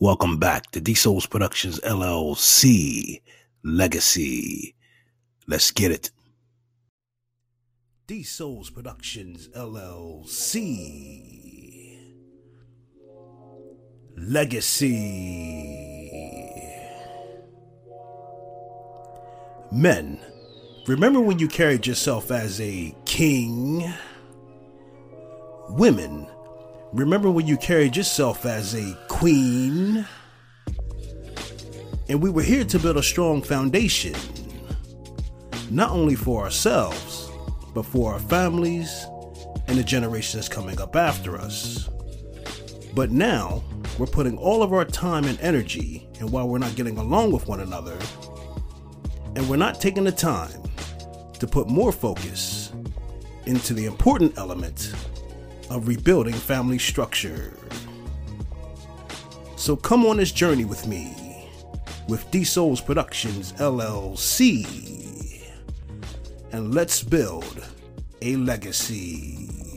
Welcome back to D Souls Productions LLC Legacy. Let's get it. D Souls Productions LLC Legacy. Men, remember when you carried yourself as a king? Women, remember when you carried yourself as a queen? And we were here to build a strong foundation, not only for ourselves, but for our families and the generations coming up after us. But now, we're putting all of our time and energy, and while we're not getting along with one another, and we're not taking the time to put more focus into the important element of rebuilding family structure. So come on this journey with me with D Souls Productions LLC and let's build a legacy.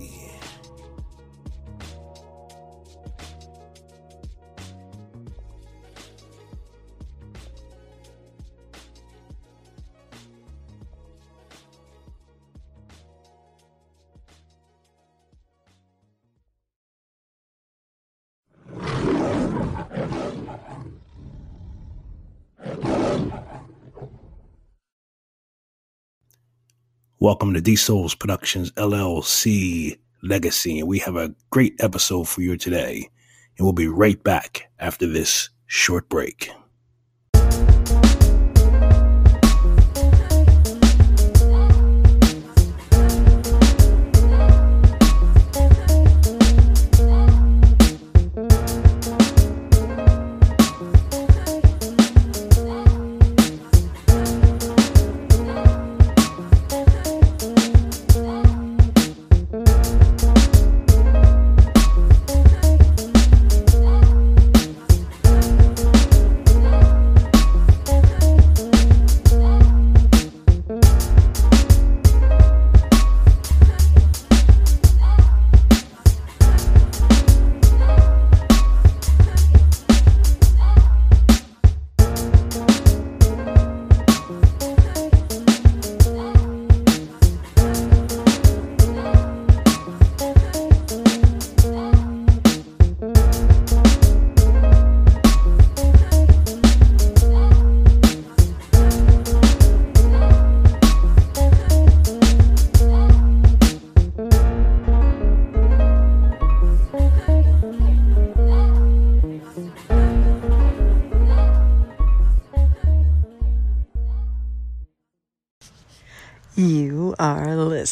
Welcome to D Souls Productions LLC Legacy, and we have a great episode for you today. And we'll be right back after this short break.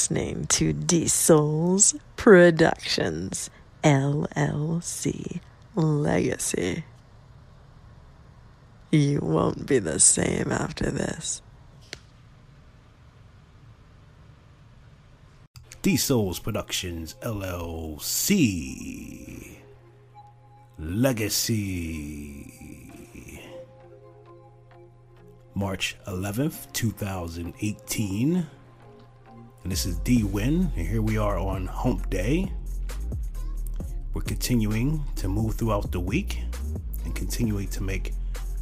Listening to D Souls Productions LLC Legacy. You won't be the same after this. D Souls Productions LLC Legacy. March 11th, 2018. And this is D Win, and here we are on Hump Day. We're continuing to move throughout the week and continuing to make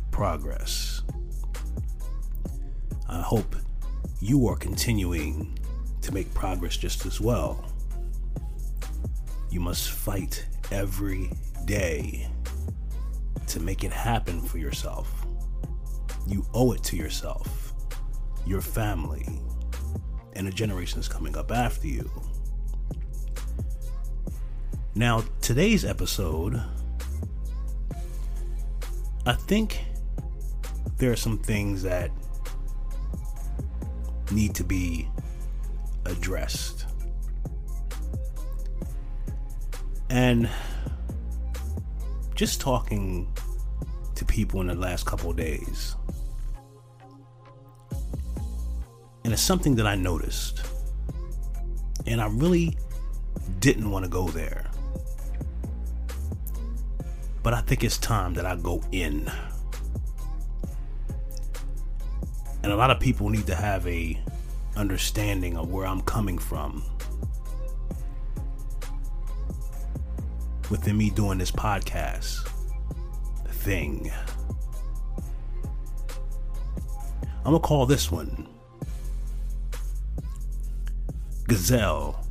progress. I hope you are continuing to make progress just as well. You must fight every day to make it happen for yourself. You owe it to yourself, your family, and the generations coming up after you. Now, today's episode, I think there are some things that need to be addressed. And just talking to people in the last couple days, and it's something that I noticed, and I really didn't want to go there. But I think it's time that I go in. And a lot of people need to have a understanding of where I'm coming from within me doing this podcast. thing. I'm gonna call this one Gazelle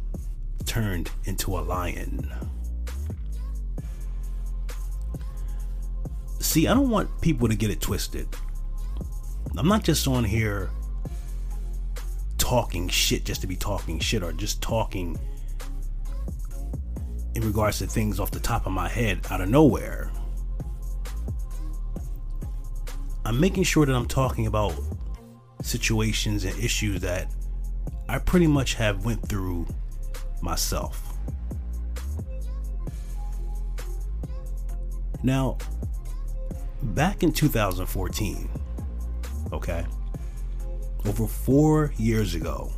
turned into a lion. See, I don't want people to get it twisted. I'm not just on here talking shit just to be talking shit or just talking in regards to things off the top of my head out of nowhere. I'm making sure that I'm talking about situations and issues that I pretty much have went through myself. Now, back in 2014, okay, over four years ago,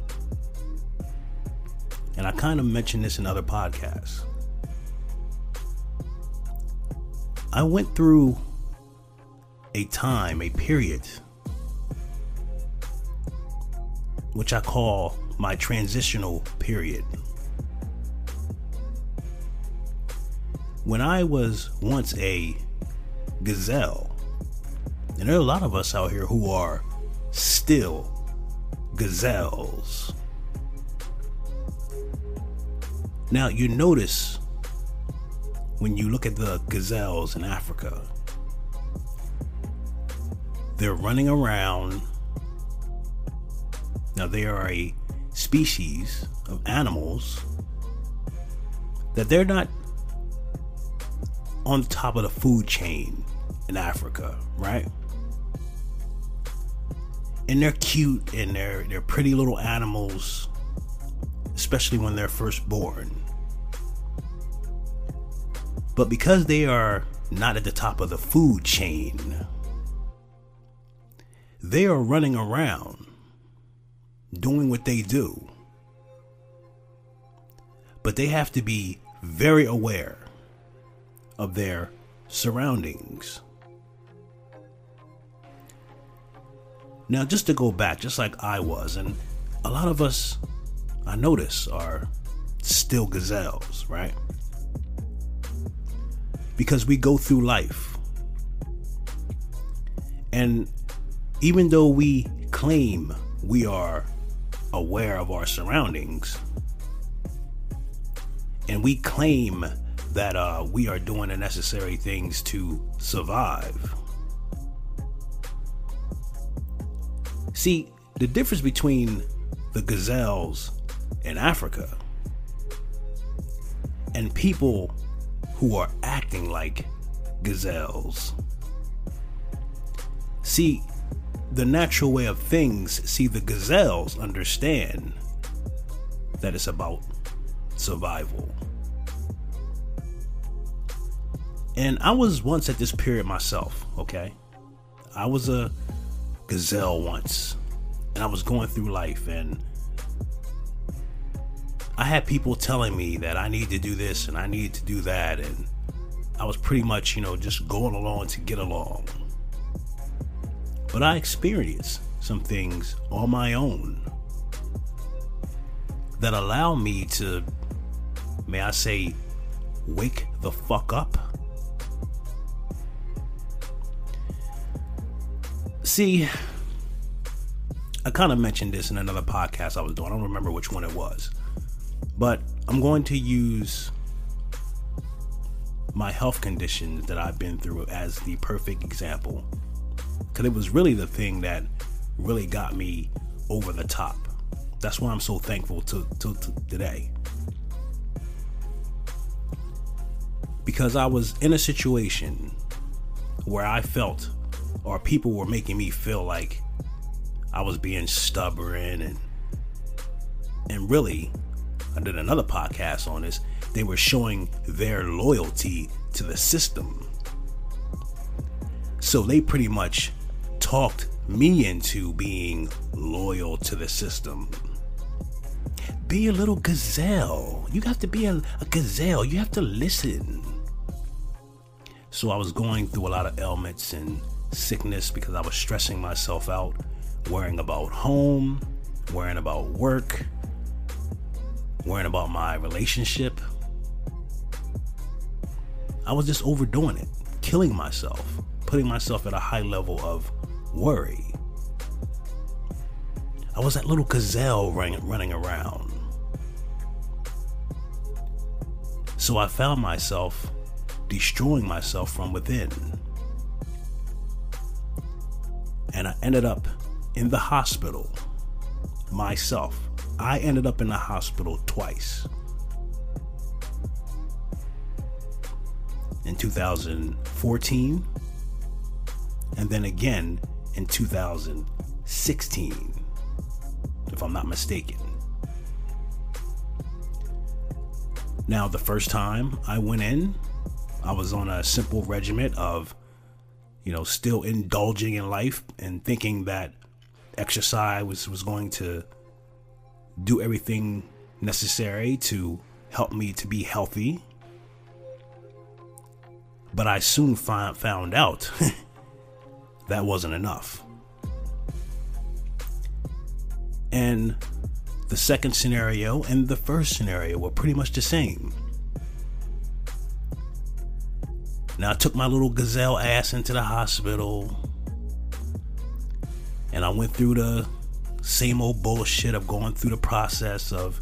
and I kind of mentioned this in other podcasts, I went through a time, a period, which I call my transitional period. When I was once a gazelle, and there are a lot of us out here who are still gazelles. Now, you notice when you look at the gazelles in Africa, they're running around. Now, they are a species of animals that they're not on top of the food chain in Africa, right? And they're cute and they're they're pretty little animals, especially when they're first born. But because they are not at the top of the food chain, they are running around doing what they do. But they have to be very aware of their surroundings. Now, just to go back, just like I was, and a lot of us, I notice, are still gazelles, right? Because we go through life. And even though we claim we are aware of our surroundings and we claim that uh, we are doing the necessary things to survive. See, the difference between the gazelles in Africa and people who are acting like gazelles. See, the natural way of things, see, the gazelles understand that it's about survival. And I was once at this period myself, okay? I was a gazelle once, and I was going through life, and I had people telling me that I need to do this and I need to do that, and I was pretty much, you know, just going along to get along. But I experienced some things on my own that allow me to, may I say, wake the fuck up. See, I kind of mentioned this in another podcast I was doing. I don't remember which one it was. But I'm going to use my health conditions that I've been through as the perfect example because it was really the thing that really got me over the top. That's why I'm so thankful to, to, to today. Because I was in a situation where I felt, or people were making me feel like I was being stubborn and and really, I did another podcast on this. They were showing their loyalty to the system. So they pretty much talked me into being loyal to the system. Be a little gazelle. You have to be a, a, gazelle. You have to listen. So I was going through a lot of ailments and sickness because I was stressing myself out, worrying about home, worrying about work, worrying about my relationship. I was just overdoing it, killing myself. Putting myself at a high level of worry. I was that little gazelle running, running around. So I found myself destroying myself from within. And I ended up in the hospital myself. I ended up in the hospital twice. In 2014, and then again in 2016, if I'm not mistaken. Now, the first time I went in, I was on a simple regimen of, you know, still indulging in life and thinking that exercise was, was going to do everything necessary to help me to be healthy. But I soon find, found out that wasn't enough. And the second scenario and the first scenario were pretty much the same. Now, I took my little gazelle ass into the hospital and I went through the same old bullshit of going through the process of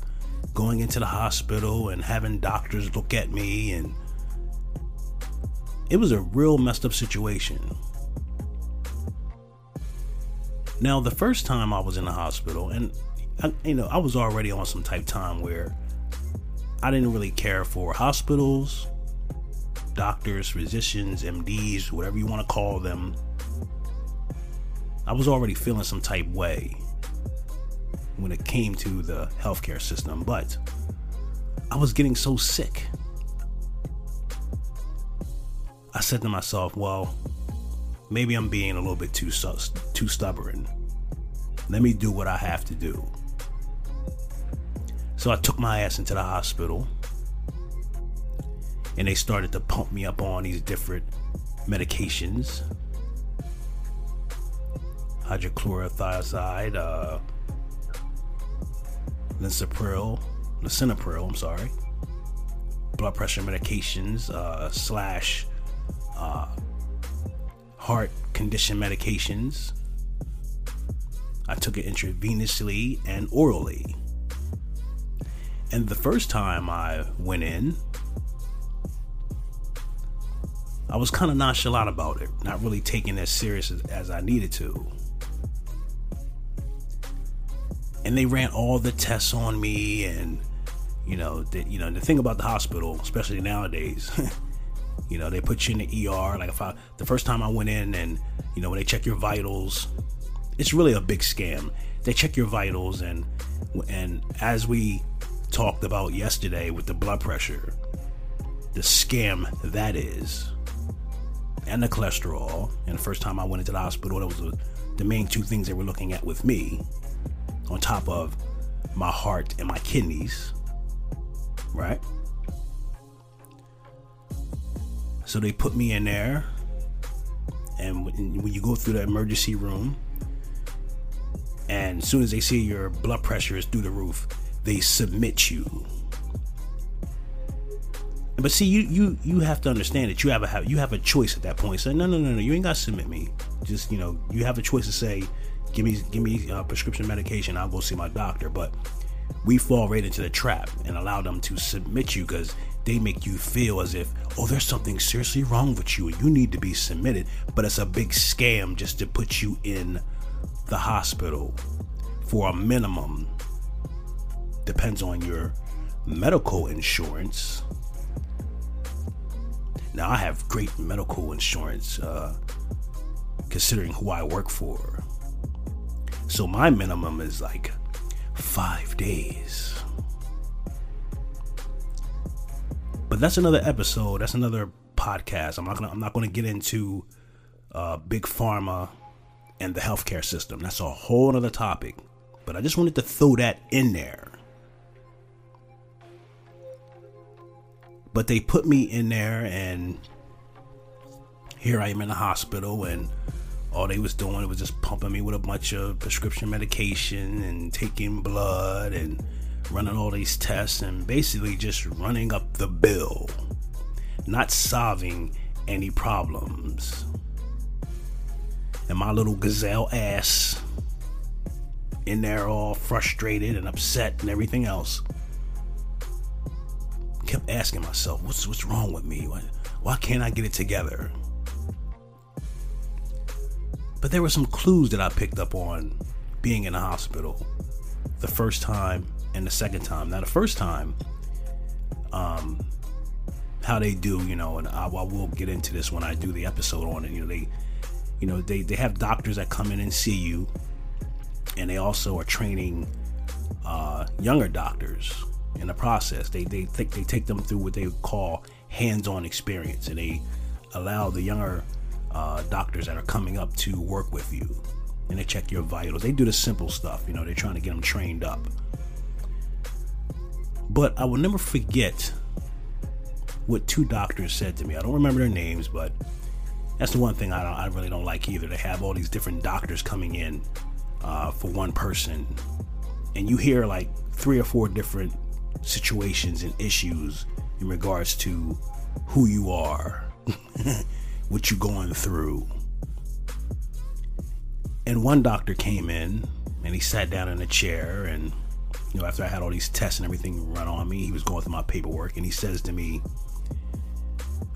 going into the hospital and having doctors look at me and it was a real messed up situation. Now, the first time I was in the hospital, and I, you know, I was already on some type time where I didn't really care for hospitals, doctors, physicians, MDs, whatever you want to call them. I was already feeling some type way when it came to the healthcare system, but I was getting so sick. I said to myself, well, maybe I'm being a little bit too too stubborn. Let me do what I have to do. So I took my ass into the hospital and they started to pump me up on these different medications hydrochlorothiazide, uh, Lisinopril, I'm sorry, blood pressure medications, uh, slash uh, heart condition medications. I took it intravenously and orally. And the first time I went in, I was kind of nonchalant about it, not really taking as serious as, as I needed to. And they ran all the tests on me, and you know, the, you know, the thing about the hospital, especially nowadays, you know, they put you in the ER. Like if I, the first time I went in, and you know, when they check your vitals, it's really a big scam. They check your vitals, and and as we talked about yesterday with the blood pressure, the scam that is and the cholesterol. And the first time I went into the hospital, that was the, the main two things they were looking at with me, on top of my heart and my kidneys. Right? So they put me in there. And when you go through the emergency room, and as soon as they see your blood pressure is through the roof, they submit you but see, you you you have to understand that you have a you have a choice at that point. Say, no, no, no, no, you ain't got to submit me. Just you know, you have a choice to say, give me give me uh, prescription medication. I'll go see my doctor. But we fall right into the trap and allow them to submit you because they make you feel as if, oh, there's something seriously wrong with you and you need to be submitted. But it's a big scam just to put you in the hospital for a minimum. Depends on your medical insurance now I have great medical insurance, uh, considering who I work for. So my minimum is like five days. But that's another episode. That's another podcast. I'm not gonna. I'm not gonna get into uh, big pharma and the healthcare system. That's a whole other topic. But I just wanted to throw that in there But they put me in there, and here I am in the hospital, and all they was doing was just pumping me with a bunch of prescription medication and taking blood and running all these tests and basically just running up the bill, not solving any problems. and my little gazelle ass in there all frustrated and upset and everything else. Kept asking myself, what's what's wrong with me? Why, why can't I get it together? But there were some clues that I picked up on being in the hospital the first time and the second time. Now the first time, um, how they do, you know, and I, I will get into this when I do the episode on it. You know, they, you know, they they have doctors that come in and see you and they also are training uh, younger doctors in the process. They they think they take them through what they call hands-on experience, and they allow the younger uh, doctors that are coming up to work with you, and they check your vitals. They do the simple stuff, you know. They're trying to get them trained up. But I will never forget what two doctors said to me. I don't remember their names, but that's the one thing I, I really don't like either. They have all these different doctors coming in uh, for one person, and you hear like three or four different situations and issues in regards to who you are, what you're going through. And one doctor came in and he sat down in a chair and know after I had all these tests and everything run on me, he was going through my paperwork and he says to me,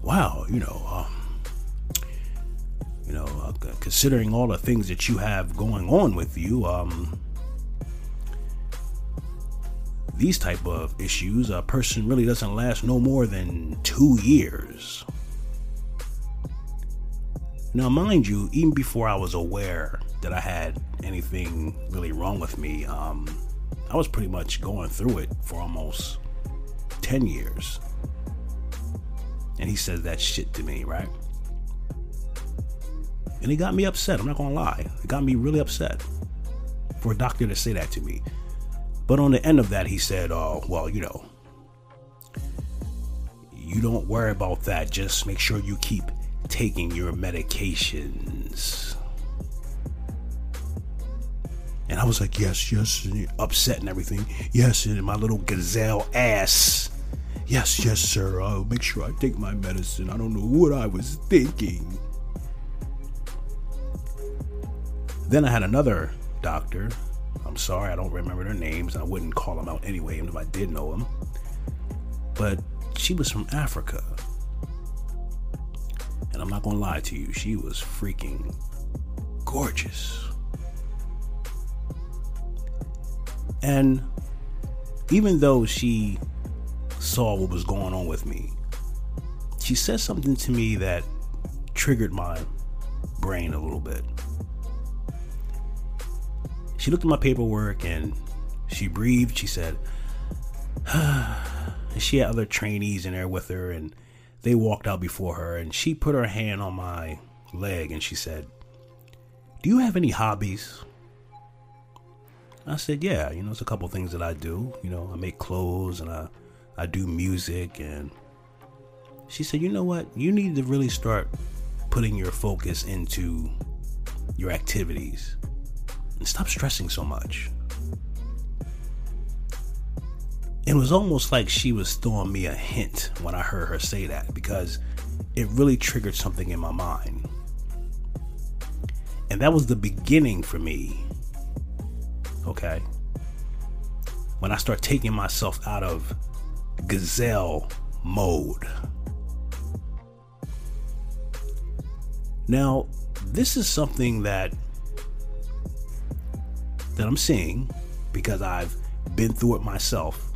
"Wow, you know, um, you know, uh, considering all the things that you have going on with you, um, these type of issues, a person really doesn't last no more than two years. Now, mind you, even before I was aware that I had anything really wrong with me, um, I was pretty much going through it for almost 10 years. And he says that shit to me, right? And it got me upset. I'm not gonna lie. It got me really upset for a doctor to say that to me. But on the end of that, he said, Oh, well, you know, you don't worry about that. Just make sure you keep taking your medications. I was like, yes, yes, upset and everything. Yes, and my little gazelle ass. Yes, yes, sir. I'll make sure I take my medicine. I don't know what I was thinking. Then I had another doctor. I'm sorry, I don't remember their names. I wouldn't call them out anyway, even if I did know them. But she was from Africa. And I'm not gonna lie to you, she was freaking gorgeous. And even though she saw what was going on with me, she said something to me that triggered my brain a little bit she looked at my paperwork and she breathed. She said, and she had other trainees in there with her, and they walked out before her. And she put her hand on my leg and she said, Do you have any hobbies? I said, Yeah, you know, it's a couple things that I do. You know, I make clothes and I, I do music. And she said, You know what? You need to really start putting your focus into your activities and stop stressing so much. It was almost like she was throwing me a hint when I heard her say that because it really triggered something in my mind. And that was the beginning for me. Okay. When I start taking myself out of gazelle mode. Now, this is something that that I'm seeing because I've been through it myself.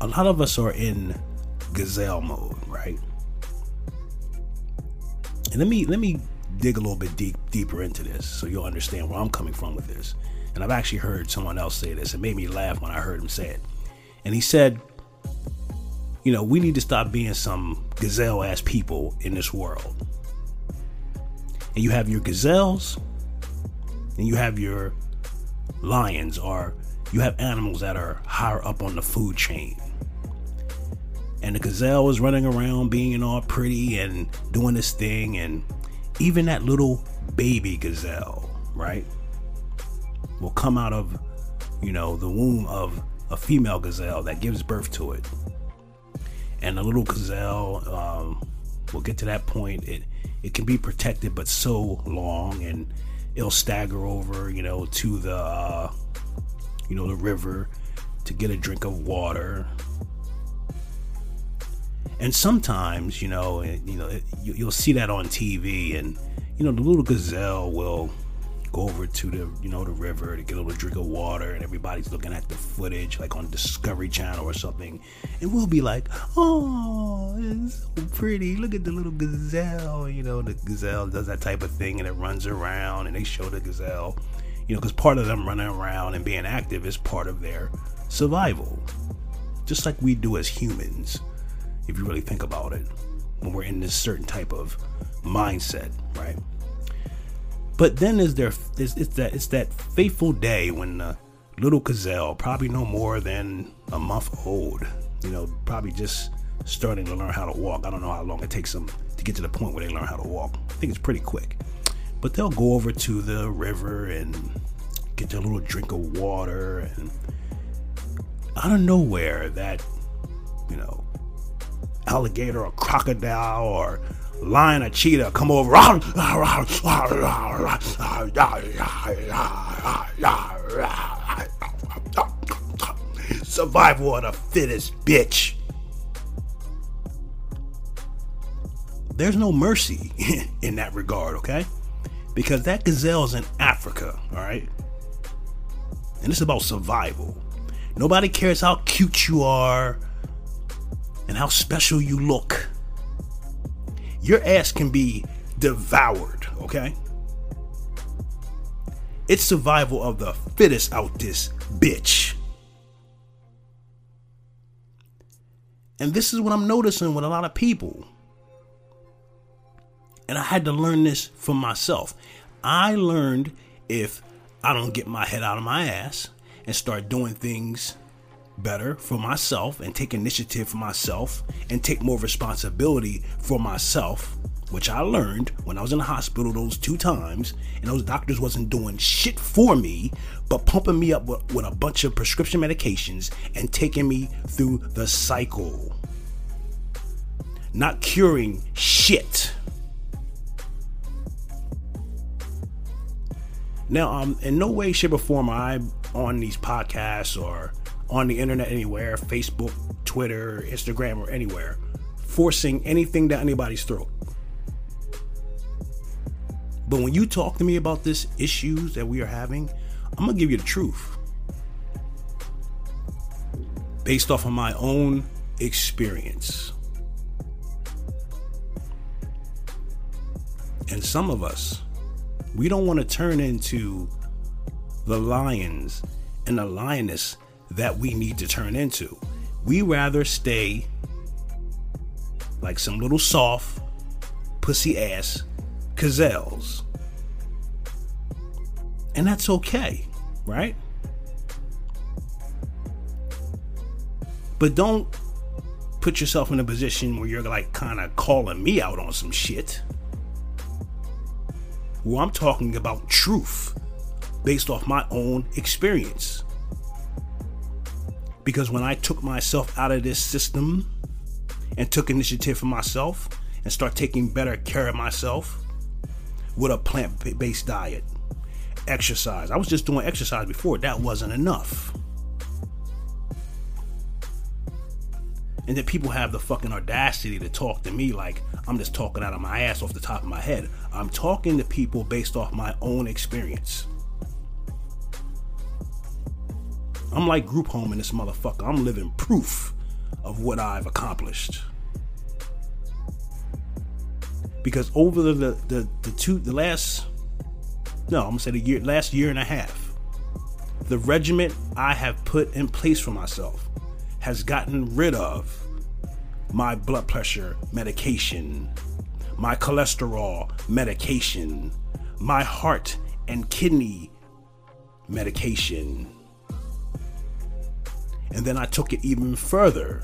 A lot of us are in gazelle mode, right? And let me let me dig a little bit deep deeper into this so you'll understand where I'm coming from with this. And I've actually heard someone else say this. It made me laugh when I heard him say it. And he said, you know, we need to stop being some gazelle ass people in this world. And you have your gazelles and you have your lions or you have animals that are higher up on the food chain. And the gazelle is running around being all pretty and doing this thing, and even that little baby gazelle, right, will come out of, you know, the womb of a female gazelle that gives birth to it. And the little gazelle, um, will get to that point. It it can be protected, but so long, and it'll stagger over, you know, to the uh, you know the river to get a drink of water. And sometimes, you know, you know, you, you'll see that on TV, and you know, the little gazelle will go over to the you know the river to get a little drink of water and everybody's looking at the footage like on discovery channel or something. And we'll be like oh it's so pretty. Look at the little gazelle. You know the gazelle does that type of thing and it runs around and they show the gazelle you know because part of them running around and being active is part of their survival. Just like we do as humans if you really think about it. When we're in this certain type of mindset right but then is there it's, it's that it's that fateful day when the little gazelle, probably no more than a month old, you know, probably just starting to learn how to walk. I don't know how long it takes them to get to the point where they learn how to walk. I think it's pretty quick. But they'll go over to the river and get their little drink of water and out of nowhere that you know alligator or crocodile or lion or cheetah come over. Survival of the fittest, bitch. There's no mercy in that regard, okay? Because that gazelle's in Africa, all right? And it's about survival. Nobody cares how cute you are and how special you look your ass can be devoured, okay? It's survival of the fittest out this bitch. And this is what I'm noticing with a lot of people. And I had to learn this for myself. I learned if I don't get my head out of my ass and start doing things better for myself and take initiative for myself and take more responsibility for myself which I learned when I was in the hospital those two times, and those doctors wasn't doing shit for me, but pumping me up with, with, a bunch of prescription medications and taking me through the cycle. Not curing shit. Now, um, in no way, shape, or form am I on these podcasts or on the internet anywhere, Facebook, Twitter, Instagram, or anywhere, forcing anything down anybody's throat. But when you talk to me about this issues that we are having, I'm gonna give you the truth. Based off of my own experience. And some of us, we don't want to turn into the lions and the lioness that we need to turn into. We rather stay like some little soft, pussy ass gazelles. And that's okay, right? But don't put yourself in a position where you're like kind of calling me out on some shit. Well, I'm talking about truth based off my own experience. Because when I took myself out of this system and took initiative for myself and start taking better care of myself with a plant based diet, exercise. I was just doing exercise before, that wasn't enough. And then people have the fucking audacity to talk to me like I'm just talking out of my ass off the top of my head. I'm talking to people based off my own experience. I'm like group home in this motherfucker. I'm living proof of what I've accomplished. Because over the the, the, two the last no, I'm gonna say the year last year and a half, the regiment I have put in place for myself has gotten rid of my blood pressure medication, my cholesterol medication, my heart and kidney medication and then I took it even further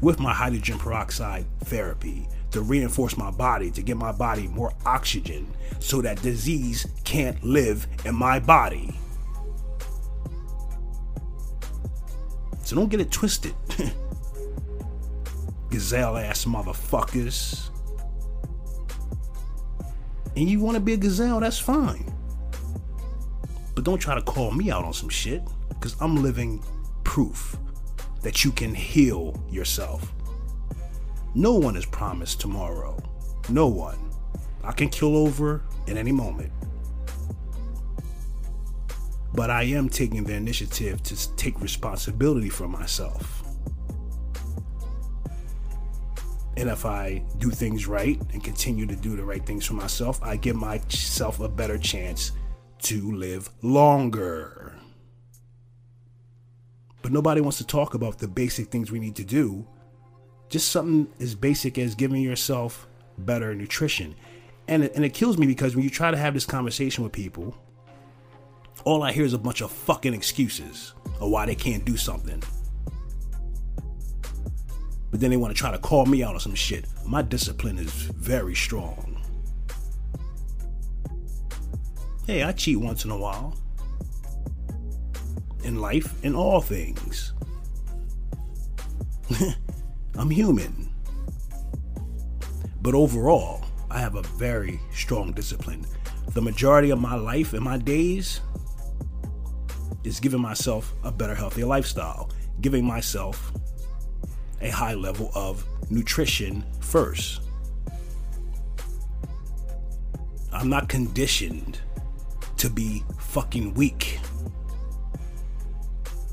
with my hydrogen peroxide therapy to reinforce my body, to get my body more oxygen so that disease can't live in my body. So don't get it twisted. gazelle ass motherfuckers. And you want to be a gazelle, that's fine. But don't try to call me out on some shit, because I'm living proof that you can heal yourself. No one is promised tomorrow. No one. I can kill over in any moment. But I am taking the initiative to take responsibility for myself. And if I do things right and continue to do the right things for myself, I give myself a better chance to live longer. But nobody wants to talk about the basic things we need to do. Just something as basic as giving yourself better nutrition. And it, and it kills me because when you try to have this conversation with people, all I hear is a bunch of fucking excuses of why they can't do something but then they want to try to call me out on some shit. My discipline is very strong. Hey, I cheat once in a while. In life, in all things. I'm human. But overall, I have a very strong discipline. The majority of my life and my days is giving myself a better, healthier lifestyle, giving myself a high level of nutrition first. I'm not conditioned to be fucking weak.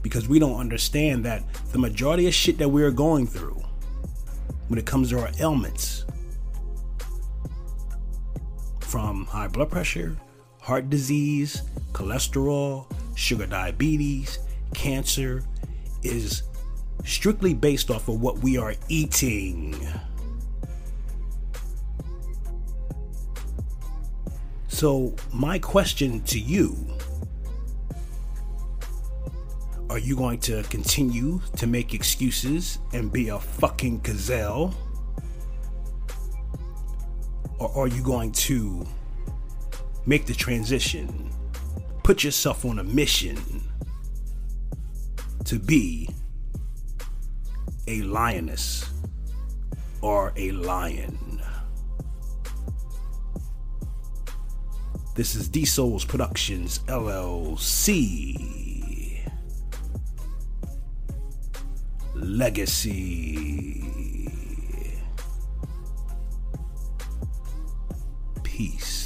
Because we don't understand that the majority of shit that we're going through when it comes to our ailments from high blood pressure, heart disease, cholesterol, sugar diabetes, cancer is strictly based off of what we are eating. So, my question to you are you going to continue to make excuses and be a fucking gazelle? Or are you going to make the transition? Put yourself on a mission to be a lioness or a lion. This is D Souls Productions LLC. Legacy. Peace.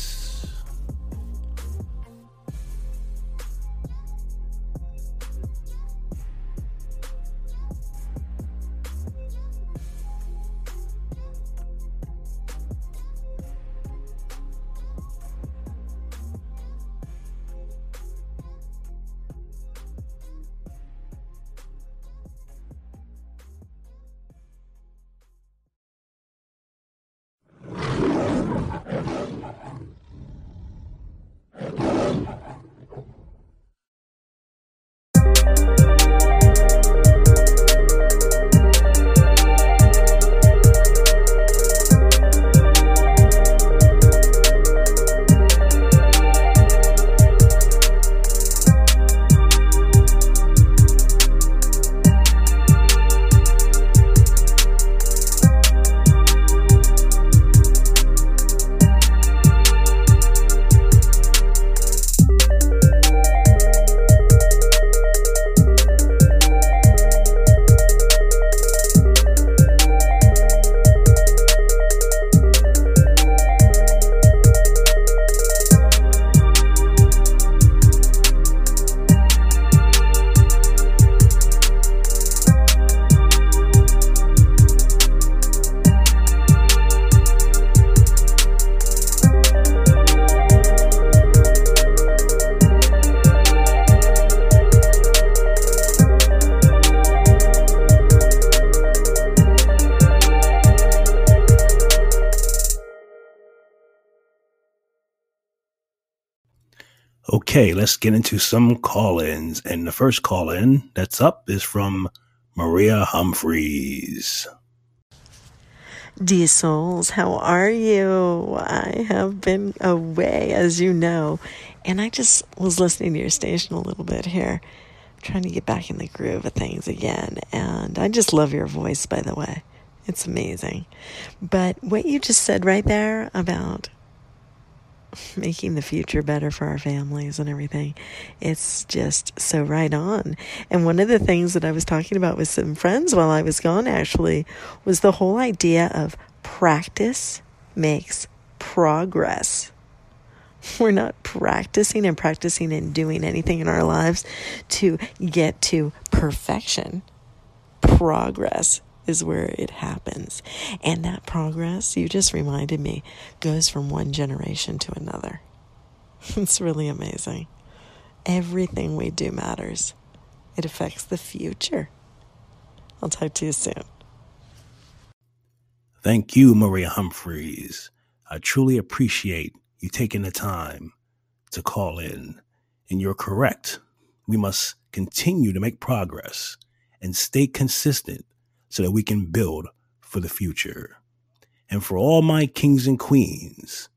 Get into some call ins. And the first call in that's up is from Maria Humphreys. Dear souls, how are you? I have been away, as you know, and I just was listening to your station a little bit here, trying to get back in the groove of things again. And I just love your voice, by the way. It's amazing. But what you just said right there about making the future better for our families and everything. It's just so right on. And one of the things that I was talking about with some friends while I was gone actually was the whole idea of practice makes progress. We're not practicing and practicing and doing anything in our lives to get to perfection. Progress is where it happens. And that progress, you just reminded me, goes from one generation to another. It's really amazing. Everything we do matters, it affects the future. I'll talk to you soon. Thank you, Maria Humphreys. I truly appreciate you taking the time to call in. And you're correct. We must continue to make progress and stay consistent so that we can build for the future. And for all my kings and queens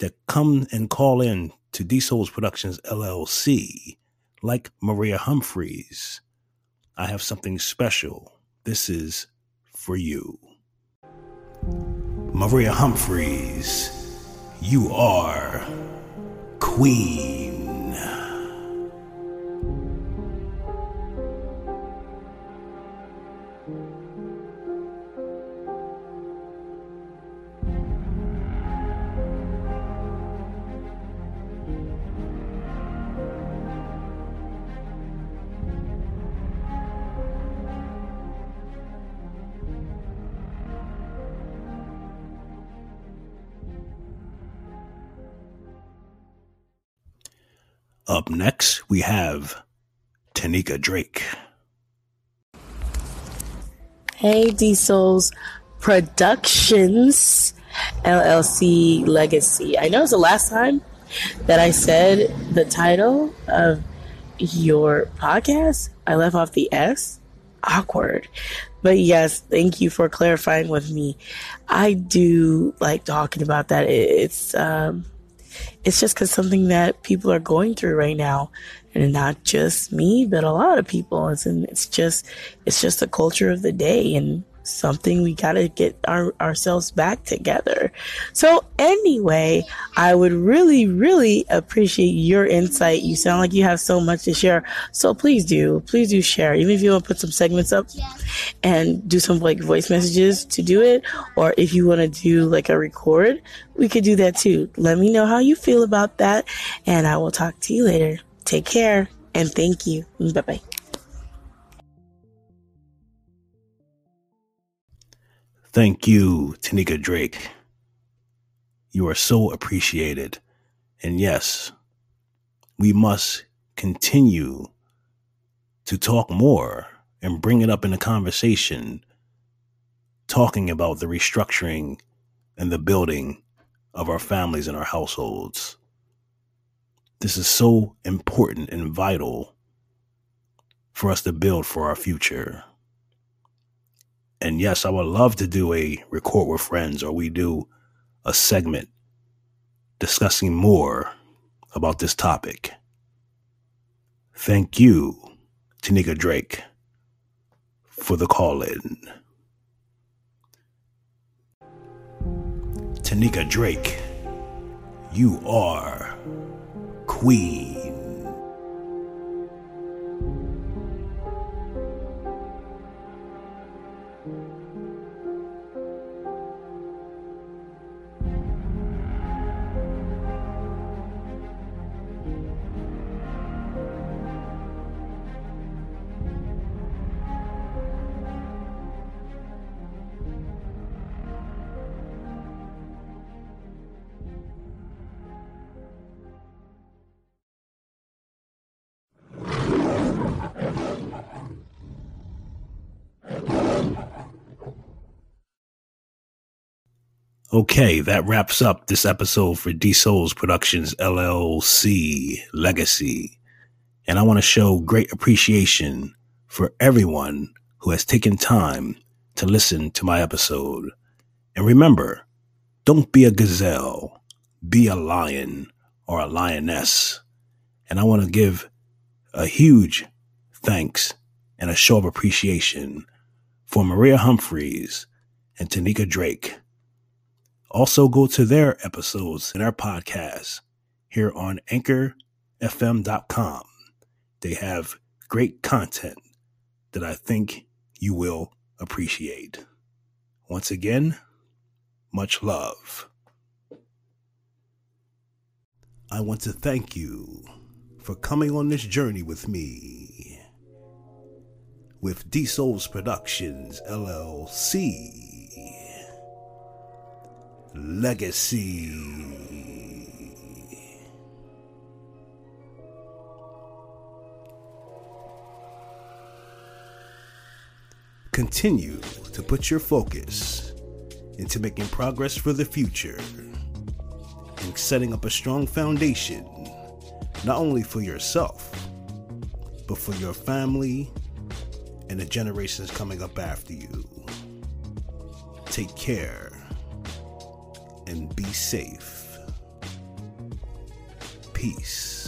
that come and call in to D Souls Productions LLC, like Maria Humphreys, I have something special. This is for you. Maria Humphreys, you are Queen. Up next, we have Tanika Drake. Hey, D Souls Productions LLC Legacy. I know it's the last time that I said the title of your podcast. I left off the S. Awkward. But yes, thank you for clarifying with me. I do like talking about that. It's, um, it's just because something that people are going through right now. And not just me but a lot of people. It's, and it's just it's just the culture of the day. And something we got to get our, ourselves back together. So anyway, I would really, really appreciate your insight. You sound like you have so much to share. So please do, please do share. Even if you want to put some segments up and do some like voice messages to do it, or if you want to do like a record, we could do that too. Let me know how you feel about that and I will talk to you later. Take care and thank you. Bye bye. Thank you, Tanika Drake. You are so appreciated. And yes, we must continue to talk more and bring it up in the conversation, talking about the restructuring and the building of our families and our households. This is so important and vital for us to build for our future. And yes, I would love to do a record with friends or we do a segment discussing more about this topic. Thank you, Tanika Drake, for the call in. Tanika Drake, you are Queen. Okay, that wraps up this episode for D Souls Productions LLC Legacy. And I want to show great appreciation for everyone who has taken time to listen to my episode. And remember, don't be a gazelle, be a lion or a lioness. And I want to give a huge thanks and a show of appreciation for Maria Humphreys and Tanika Drake. Also, go to their episodes in our podcast here on anchorfm.com. They have great content that I think you will appreciate. Once again, much love. I want to thank you for coming on this journey with me. With D Souls Productions LLC. Legacy. Continue to put your focus into making progress for the future and setting up a strong foundation, not only for yourself, but for your family and the generations coming up after you. Take care and be safe. Peace.